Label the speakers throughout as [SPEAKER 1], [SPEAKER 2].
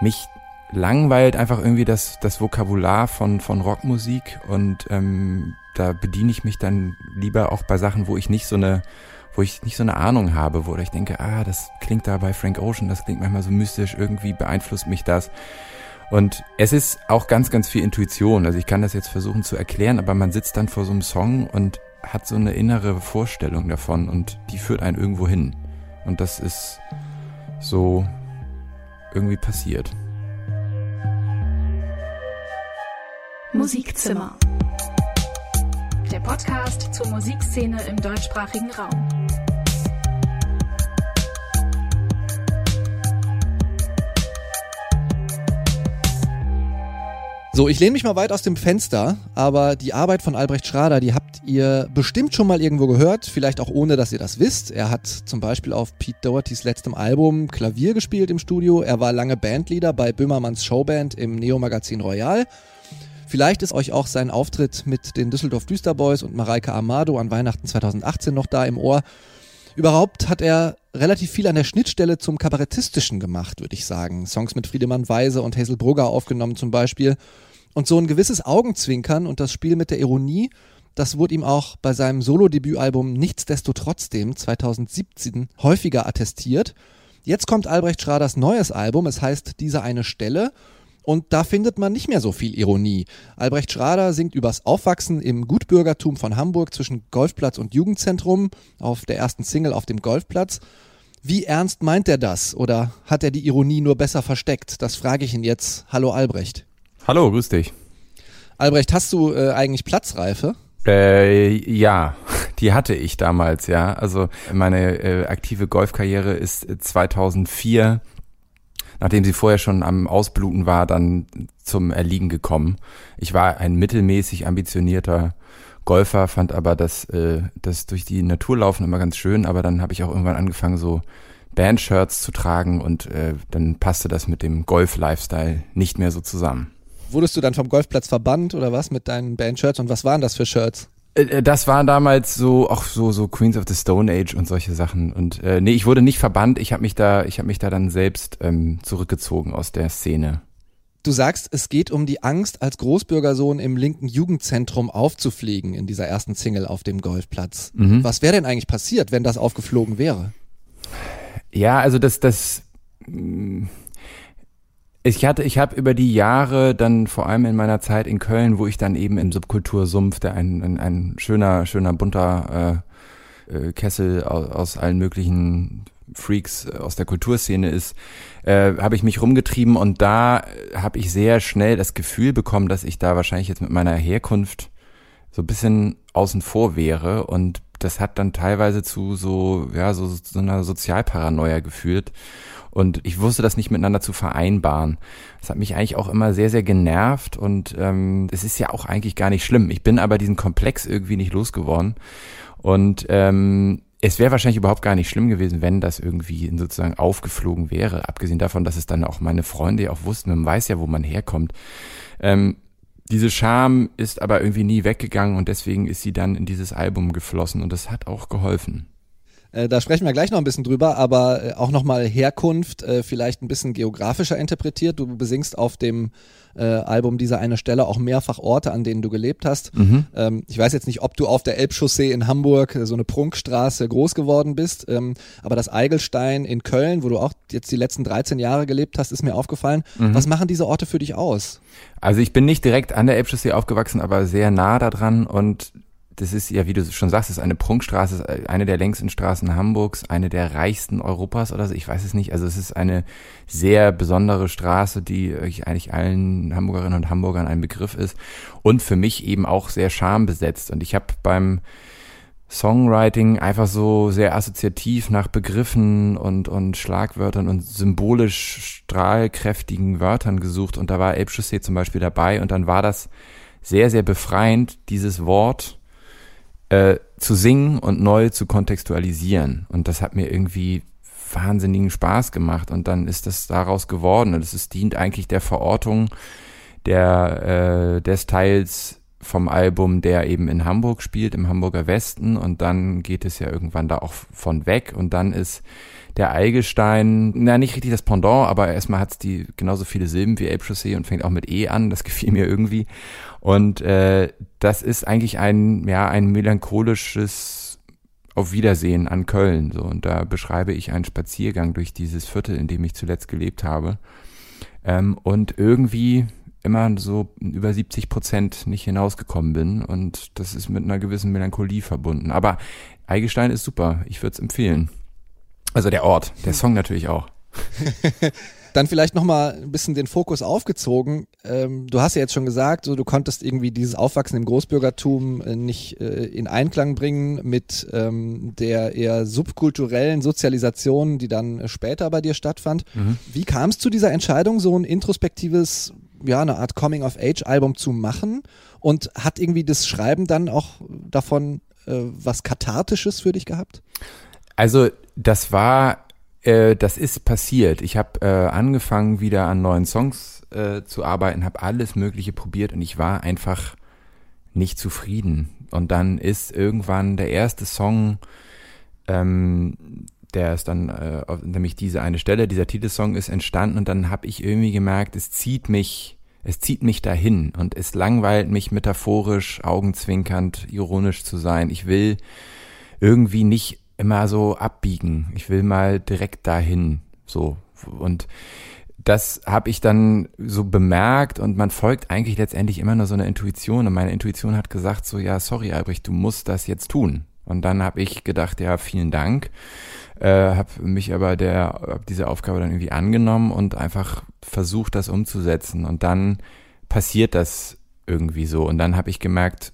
[SPEAKER 1] mich langweilt einfach irgendwie das, das Vokabular von, von Rockmusik und ähm, da bediene ich mich dann lieber auch bei Sachen, wo ich nicht so eine, wo ich nicht so eine Ahnung habe, wo ich denke, ah, das klingt da bei Frank Ocean, das klingt manchmal so mystisch, irgendwie beeinflusst mich das. Und es ist auch ganz, ganz viel Intuition. Also ich kann das jetzt versuchen zu erklären, aber man sitzt dann vor so einem Song und hat so eine innere Vorstellung davon und die führt einen irgendwo hin. Und das ist so irgendwie passiert.
[SPEAKER 2] Musikzimmer. Der Podcast zur Musikszene im deutschsprachigen Raum.
[SPEAKER 3] So, ich lehne mich mal weit aus dem Fenster, aber die Arbeit von Albrecht Schrader, die habt ihr bestimmt schon mal irgendwo gehört, vielleicht auch ohne, dass ihr das wisst. Er hat zum Beispiel auf Pete Dohertys letztem Album Klavier gespielt im Studio. Er war lange Bandleader bei Böhmermanns Showband im Neo-Magazin Royal. Vielleicht ist euch auch sein Auftritt mit den Düsseldorf Düsterboys und Mareike Amado an Weihnachten 2018 noch da im Ohr. Überhaupt hat er relativ viel an der Schnittstelle zum Kabarettistischen gemacht, würde ich sagen. Songs mit Friedemann Weise und Hazel Brugger aufgenommen zum Beispiel. Und so ein gewisses Augenzwinkern und das Spiel mit der Ironie, das wurde ihm auch bei seinem Solo-Debütalbum Nichtsdestotrotzdem 2017 häufiger attestiert. Jetzt kommt Albrecht Schraders neues Album, es heißt Diese eine Stelle und da findet man nicht mehr so viel Ironie. Albrecht Schrader singt übers Aufwachsen im Gutbürgertum von Hamburg zwischen Golfplatz und Jugendzentrum auf der ersten Single auf dem Golfplatz. Wie ernst meint er das? Oder hat er die Ironie nur besser versteckt? Das frage ich ihn jetzt. Hallo Albrecht.
[SPEAKER 1] Hallo, grüß dich.
[SPEAKER 3] Albrecht, hast du äh, eigentlich Platzreife?
[SPEAKER 1] Äh, ja, die hatte ich damals, ja. Also meine äh, aktive Golfkarriere ist 2004 nachdem sie vorher schon am Ausbluten war, dann zum Erliegen gekommen. Ich war ein mittelmäßig ambitionierter Golfer, fand aber das, äh, das durch die Natur laufen immer ganz schön, aber dann habe ich auch irgendwann angefangen, so Bandshirts zu tragen und äh, dann passte das mit dem Golf-Lifestyle nicht mehr so zusammen.
[SPEAKER 3] Wurdest du dann vom Golfplatz verbannt oder was mit deinen Bandshirts und was waren das für Shirts?
[SPEAKER 1] Äh, äh, das waren damals so auch so so Queens of the Stone Age und solche Sachen und äh, nee, ich wurde nicht verbannt, ich habe mich da ich habe mich da dann selbst ähm, zurückgezogen aus der Szene.
[SPEAKER 3] Du sagst, es geht um die Angst, als Großbürgersohn im linken Jugendzentrum aufzufliegen in dieser ersten Single auf dem Golfplatz. Mhm. Was wäre denn eigentlich passiert, wenn das aufgeflogen wäre?
[SPEAKER 1] Ja, also das das mh, ich hatte, ich habe über die Jahre dann vor allem in meiner Zeit in Köln, wo ich dann eben im Subkultursumpf, der ein, ein, ein schöner, schöner bunter äh, äh, Kessel aus, aus allen möglichen Freaks aus der Kulturszene ist, äh, habe ich mich rumgetrieben und da habe ich sehr schnell das Gefühl bekommen, dass ich da wahrscheinlich jetzt mit meiner Herkunft so ein bisschen außen vor wäre und das hat dann teilweise zu so ja so, so einer Sozialparanoia geführt und ich wusste das nicht miteinander zu vereinbaren. Das hat mich eigentlich auch immer sehr, sehr genervt und ähm, es ist ja auch eigentlich gar nicht schlimm. Ich bin aber diesen Komplex irgendwie nicht losgeworden. Und ähm, es wäre wahrscheinlich überhaupt gar nicht schlimm gewesen, wenn das irgendwie sozusagen aufgeflogen wäre. Abgesehen davon, dass es dann auch meine Freunde ja auch wussten, man weiß ja, wo man herkommt. Ähm, diese Scham ist aber irgendwie nie weggegangen und deswegen ist sie dann in dieses Album geflossen und das hat auch geholfen.
[SPEAKER 3] Äh, da sprechen wir gleich noch ein bisschen drüber, aber äh, auch nochmal Herkunft, äh, vielleicht ein bisschen geografischer interpretiert. Du besingst auf dem äh, Album dieser eine Stelle auch mehrfach Orte, an denen du gelebt hast. Mhm. Ähm, ich weiß jetzt nicht, ob du auf der Elbchaussee in Hamburg, äh, so eine Prunkstraße, groß geworden bist, ähm, aber das Eigelstein in Köln, wo du auch jetzt die letzten 13 Jahre gelebt hast, ist mir aufgefallen. Mhm. Was machen diese Orte für dich aus?
[SPEAKER 1] Also ich bin nicht direkt an der Elbchaussee aufgewachsen, aber sehr nah daran und das ist ja, wie du schon sagst, ist eine Prunkstraße, eine der längsten Straßen Hamburgs, eine der reichsten Europas oder so, ich weiß es nicht. Also es ist eine sehr besondere Straße, die eigentlich allen Hamburgerinnen und Hamburgern ein Begriff ist und für mich eben auch sehr schambesetzt. Und ich habe beim Songwriting einfach so sehr assoziativ nach Begriffen und, und Schlagwörtern und symbolisch strahlkräftigen Wörtern gesucht und da war Elbchaussee zum Beispiel dabei und dann war das sehr, sehr befreiend, dieses Wort äh, zu singen und neu zu kontextualisieren. Und das hat mir irgendwie wahnsinnigen Spaß gemacht. Und dann ist das daraus geworden. Und es dient eigentlich der Verortung der, äh, des Teils vom Album, der eben in Hamburg spielt, im Hamburger Westen und dann geht es ja irgendwann da auch von weg und dann ist der Eigestein, na nicht richtig das Pendant, aber erstmal hat's die genauso viele Silben wie April und fängt auch mit E an, das gefiel mir irgendwie. Und äh, das ist eigentlich ein, ja, ein melancholisches auf Wiedersehen an Köln so. Und da beschreibe ich einen Spaziergang durch dieses Viertel, in dem ich zuletzt gelebt habe. Ähm, und irgendwie immer so über 70 Prozent nicht hinausgekommen bin. Und das ist mit einer gewissen Melancholie verbunden. Aber Eigestein ist super, ich würde es empfehlen. Also der Ort, der Song natürlich auch.
[SPEAKER 3] Dann vielleicht nochmal ein bisschen den Fokus aufgezogen. Ähm, du hast ja jetzt schon gesagt, so, du konntest irgendwie dieses Aufwachsen im Großbürgertum äh, nicht äh, in Einklang bringen mit ähm, der eher subkulturellen Sozialisation, die dann später bei dir stattfand. Mhm. Wie kam es zu dieser Entscheidung, so ein introspektives ja, eine Art Coming-of-Age-Album zu machen und hat irgendwie das Schreiben dann auch davon äh, was Kathartisches für dich gehabt?
[SPEAKER 1] Also das war, äh, das ist passiert. Ich habe äh, angefangen wieder an neuen Songs äh, zu arbeiten, habe alles Mögliche probiert und ich war einfach nicht zufrieden. Und dann ist irgendwann der erste Song, ähm, der ist dann, äh, nämlich diese eine Stelle, dieser Titelsong ist entstanden und dann habe ich irgendwie gemerkt, es zieht mich, es zieht mich dahin und es langweilt mich metaphorisch, augenzwinkernd, ironisch zu sein. Ich will irgendwie nicht immer so abbiegen. Ich will mal direkt dahin, so und das habe ich dann so bemerkt und man folgt eigentlich letztendlich immer nur so einer Intuition und meine Intuition hat gesagt so ja sorry Albrecht du musst das jetzt tun und dann habe ich gedacht ja vielen Dank äh, habe mich aber der hab diese Aufgabe dann irgendwie angenommen und einfach versucht, das umzusetzen. Und dann passiert das irgendwie so. Und dann habe ich gemerkt,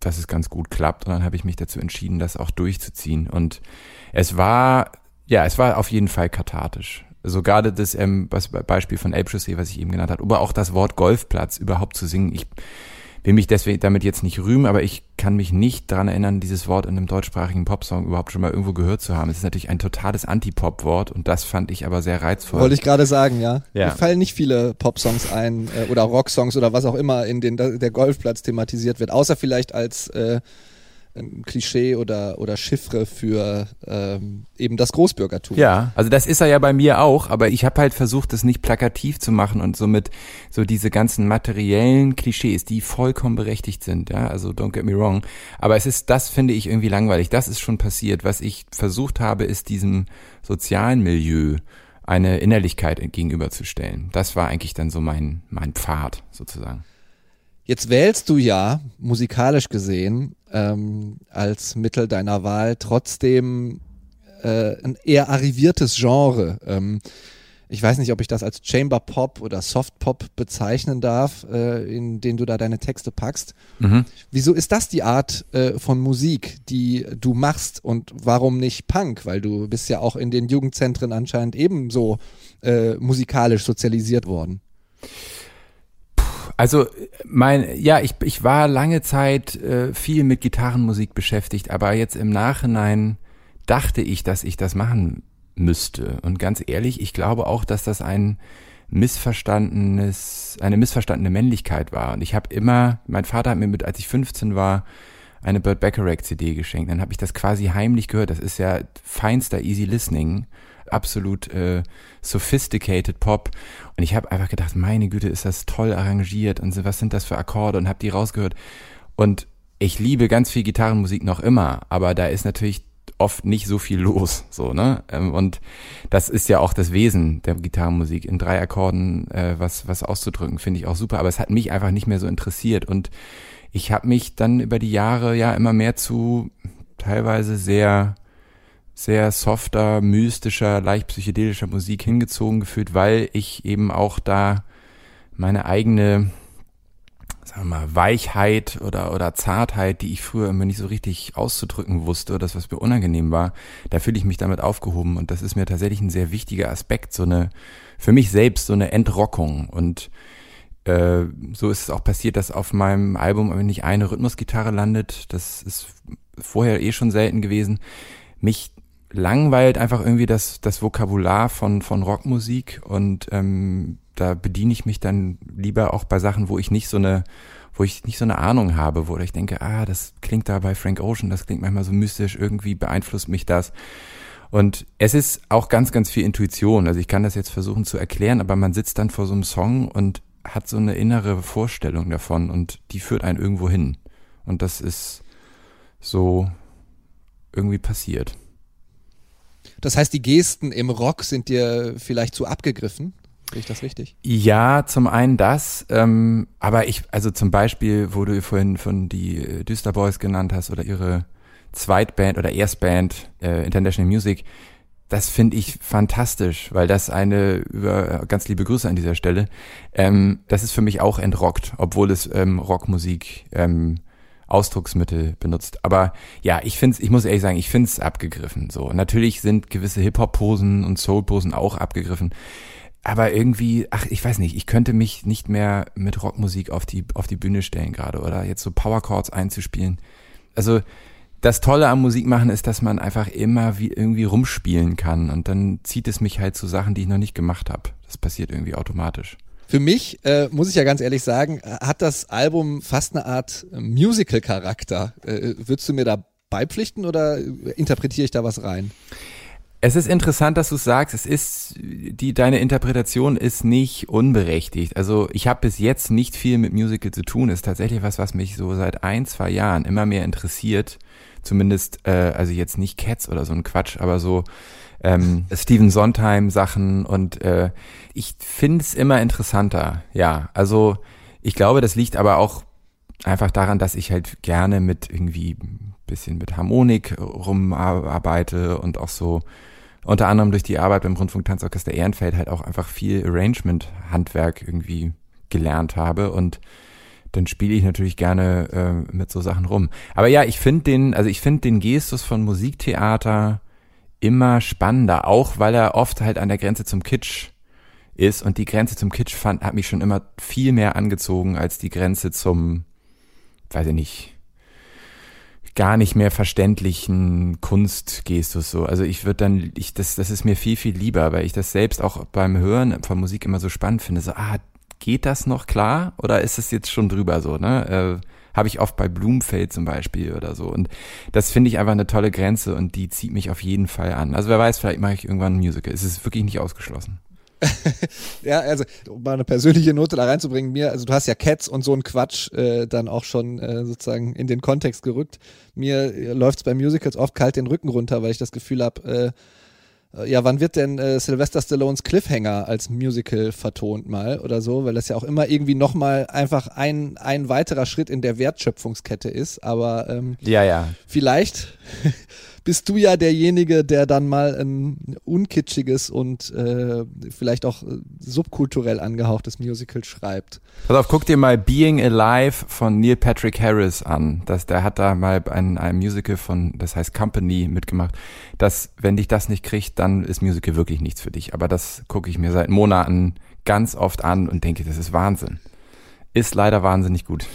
[SPEAKER 1] dass es ganz gut klappt. Und dann habe ich mich dazu entschieden, das auch durchzuziehen. Und es war, ja, es war auf jeden Fall kathartisch. So gerade das ähm, Beispiel von Ape was ich eben genannt habe, aber auch das Wort Golfplatz überhaupt zu singen. Ich will mich deswegen damit jetzt nicht rühmen, aber ich kann mich nicht daran erinnern, dieses Wort in einem deutschsprachigen Popsong überhaupt schon mal irgendwo gehört zu haben. Es ist natürlich ein totales Anti-Pop-Wort und das fand ich aber sehr reizvoll.
[SPEAKER 3] Wollte ich gerade sagen, ja. ja. Mir fallen nicht viele Pop-Songs ein äh, oder Rock-Songs oder was auch immer, in denen der Golfplatz thematisiert wird, außer vielleicht als äh, Klischee oder, oder Chiffre für ähm, eben das Großbürgertum.
[SPEAKER 1] Ja, also das ist er ja bei mir auch, aber ich habe halt versucht, das nicht plakativ zu machen und somit so diese ganzen materiellen Klischees, die vollkommen berechtigt sind, ja, also don't get me wrong. Aber es ist, das finde ich irgendwie langweilig. Das ist schon passiert. Was ich versucht habe, ist diesem sozialen Milieu eine Innerlichkeit gegenüberzustellen. Das war eigentlich dann so mein, mein Pfad sozusagen.
[SPEAKER 3] Jetzt wählst du ja, musikalisch gesehen, ähm, als Mittel deiner Wahl trotzdem äh, ein eher arriviertes Genre. Ähm, ich weiß nicht, ob ich das als Chamber Pop oder Soft Pop bezeichnen darf, äh, in den du da deine Texte packst. Mhm. Wieso ist das die Art äh, von Musik, die du machst und warum nicht Punk? Weil du bist ja auch in den Jugendzentren anscheinend ebenso äh, musikalisch sozialisiert worden.
[SPEAKER 1] Also mein, ja, ich, ich war lange Zeit äh, viel mit Gitarrenmusik beschäftigt, aber jetzt im Nachhinein dachte ich, dass ich das machen müsste. Und ganz ehrlich, ich glaube auch, dass das ein missverstandenes, eine missverstandene Männlichkeit war. Und ich habe immer, mein Vater hat mir mit, als ich 15 war, eine Burt Bacharach CD geschenkt. Dann habe ich das quasi heimlich gehört. Das ist ja feinster Easy Listening absolut äh, sophisticated Pop. Und ich habe einfach gedacht, meine Güte, ist das toll arrangiert und so, was sind das für Akkorde und habe die rausgehört. Und ich liebe ganz viel Gitarrenmusik noch immer, aber da ist natürlich oft nicht so viel los, so ne? Ähm, und das ist ja auch das Wesen der Gitarrenmusik in drei Akkorden äh, was was auszudrücken, finde ich auch super. Aber es hat mich einfach nicht mehr so interessiert und ich habe mich dann über die Jahre ja immer mehr zu teilweise sehr sehr softer, mystischer, leicht psychedelischer Musik hingezogen gefühlt, weil ich eben auch da meine eigene, sagen wir mal, Weichheit oder, oder Zartheit, die ich früher immer nicht so richtig auszudrücken wusste oder das, was mir unangenehm war, da fühle ich mich damit aufgehoben und das ist mir tatsächlich ein sehr wichtiger Aspekt, so eine, für mich selbst so eine Entrockung und äh, so ist es auch passiert, dass auf meinem Album nicht eine Rhythmusgitarre landet. Das ist vorher eh schon selten gewesen. Mich langweilt einfach irgendwie das, das Vokabular von, von Rockmusik und ähm, da bediene ich mich dann lieber auch bei Sachen, wo ich nicht so eine wo ich nicht so eine Ahnung habe, wo ich denke, ah, das klingt da bei Frank Ocean, das klingt manchmal so mystisch, irgendwie beeinflusst mich das. Und es ist auch ganz, ganz viel Intuition. Also ich kann das jetzt versuchen zu erklären, aber man sitzt dann vor so einem Song und hat so eine innere Vorstellung davon und die führt einen irgendwo hin. Und das ist so irgendwie passiert.
[SPEAKER 3] Das heißt, die Gesten im Rock sind dir vielleicht zu abgegriffen? Sehe ich das richtig?
[SPEAKER 1] Ja, zum einen das, ähm, aber ich, also zum Beispiel, wo du vorhin von die äh, Düster Boys genannt hast oder ihre Zweitband oder Erstband äh, International Music, das finde ich fantastisch, weil das eine, über ganz liebe Grüße an dieser Stelle, ähm, das ist für mich auch entrockt, obwohl es ähm, Rockmusik ähm, Ausdrucksmittel benutzt. Aber ja, ich finde ich muss ehrlich sagen, ich finde es abgegriffen. So, natürlich sind gewisse Hip-Hop-Posen und Soul-Posen auch abgegriffen. Aber irgendwie, ach, ich weiß nicht, ich könnte mich nicht mehr mit Rockmusik auf die, auf die Bühne stellen gerade oder jetzt so Power Chords einzuspielen. Also, das Tolle am Musikmachen ist, dass man einfach immer wie irgendwie rumspielen kann und dann zieht es mich halt zu Sachen, die ich noch nicht gemacht habe. Das passiert irgendwie automatisch.
[SPEAKER 3] Für mich, äh, muss ich ja ganz ehrlich sagen, hat das Album fast eine Art Musical-Charakter. Äh, würdest du mir da beipflichten oder interpretiere ich da was rein?
[SPEAKER 1] Es ist interessant, dass du sagst. Es ist die deine Interpretation ist nicht unberechtigt. Also ich habe bis jetzt nicht viel mit Musical zu tun. Ist tatsächlich was, was mich so seit ein zwei Jahren immer mehr interessiert zumindest, äh, also jetzt nicht Cats oder so ein Quatsch, aber so ähm, Steven Sondheim Sachen und äh, ich finde es immer interessanter. Ja, also ich glaube, das liegt aber auch einfach daran, dass ich halt gerne mit irgendwie bisschen mit Harmonik rumarbeite und auch so unter anderem durch die Arbeit beim Rundfunktanzorchester Ehrenfeld halt auch einfach viel Arrangement-Handwerk irgendwie gelernt habe und dann spiele ich natürlich gerne äh, mit so Sachen rum. Aber ja, ich finde den, also ich finde den Gestus von Musiktheater immer spannender, auch weil er oft halt an der Grenze zum Kitsch ist und die Grenze zum Kitsch fand, hat mich schon immer viel mehr angezogen als die Grenze zum, weiß ich nicht, gar nicht mehr verständlichen Kunstgestus so. Also ich würde dann, ich, das, das ist mir viel, viel lieber, weil ich das selbst auch beim Hören von Musik immer so spannend finde. So, ah, geht das noch klar oder ist es jetzt schon drüber so, ne? Äh, Habe ich oft bei Blumenfeld zum Beispiel oder so. Und das finde ich einfach eine tolle Grenze und die zieht mich auf jeden Fall an. Also wer weiß, vielleicht mache ich irgendwann ein Musical. Es ist wirklich nicht ausgeschlossen.
[SPEAKER 3] ja, also um mal eine persönliche Note da reinzubringen, mir, also du hast ja Cats und so ein Quatsch äh, dann auch schon äh, sozusagen in den Kontext gerückt. Mir äh, läuft's bei Musicals oft kalt den Rücken runter, weil ich das Gefühl habe, äh, ja, wann wird denn äh, Sylvester Stallones Cliffhanger als Musical vertont mal oder so, weil das ja auch immer irgendwie nochmal einfach ein, ein weiterer Schritt in der Wertschöpfungskette ist, aber ähm,
[SPEAKER 1] ja, ja.
[SPEAKER 3] vielleicht bist du ja derjenige, der dann mal ein unkitschiges und äh, vielleicht auch äh, subkulturell angehauchtes Musical schreibt.
[SPEAKER 1] Pass auf, guck dir mal Being Alive von Neil Patrick Harris an. Das, der hat da mal ein, ein Musical von, das heißt Company mitgemacht. Das, wenn dich das nicht kriegt, dann ist Musical wirklich nichts für dich. Aber das gucke ich mir seit Monaten ganz oft an und denke, das ist Wahnsinn. Ist leider wahnsinnig gut.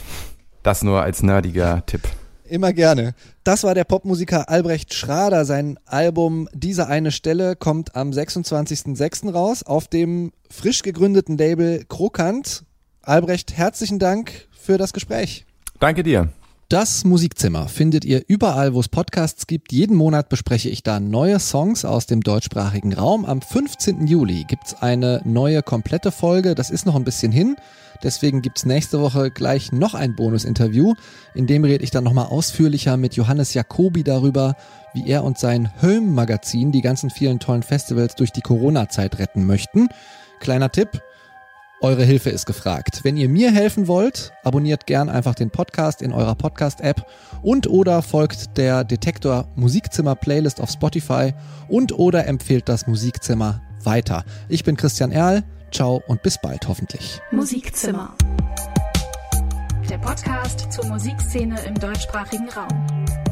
[SPEAKER 1] Das nur als nerdiger Tipp.
[SPEAKER 3] Immer gerne. Das war der Popmusiker Albrecht Schrader. Sein Album Diese eine Stelle kommt am 26.06. raus auf dem frisch gegründeten Label Krokant. Albrecht, herzlichen Dank für das Gespräch.
[SPEAKER 1] Danke dir.
[SPEAKER 3] Das Musikzimmer findet ihr überall, wo es Podcasts gibt. Jeden Monat bespreche ich da neue Songs aus dem deutschsprachigen Raum. Am 15. Juli gibt's eine neue komplette Folge. Das ist noch ein bisschen hin. Deswegen gibt's nächste Woche gleich noch ein Bonusinterview. In dem rede ich dann nochmal ausführlicher mit Johannes Jacobi darüber, wie er und sein Hölm-Magazin die ganzen vielen tollen Festivals durch die Corona-Zeit retten möchten. Kleiner Tipp, eure Hilfe ist gefragt. Wenn ihr mir helfen wollt, abonniert gern einfach den Podcast in eurer Podcast-App und oder folgt der Detektor Musikzimmer Playlist auf Spotify und oder empfehlt das Musikzimmer weiter. Ich bin Christian Erl. Ciao und bis bald hoffentlich.
[SPEAKER 2] Musikzimmer. Der Podcast zur Musikszene im deutschsprachigen Raum.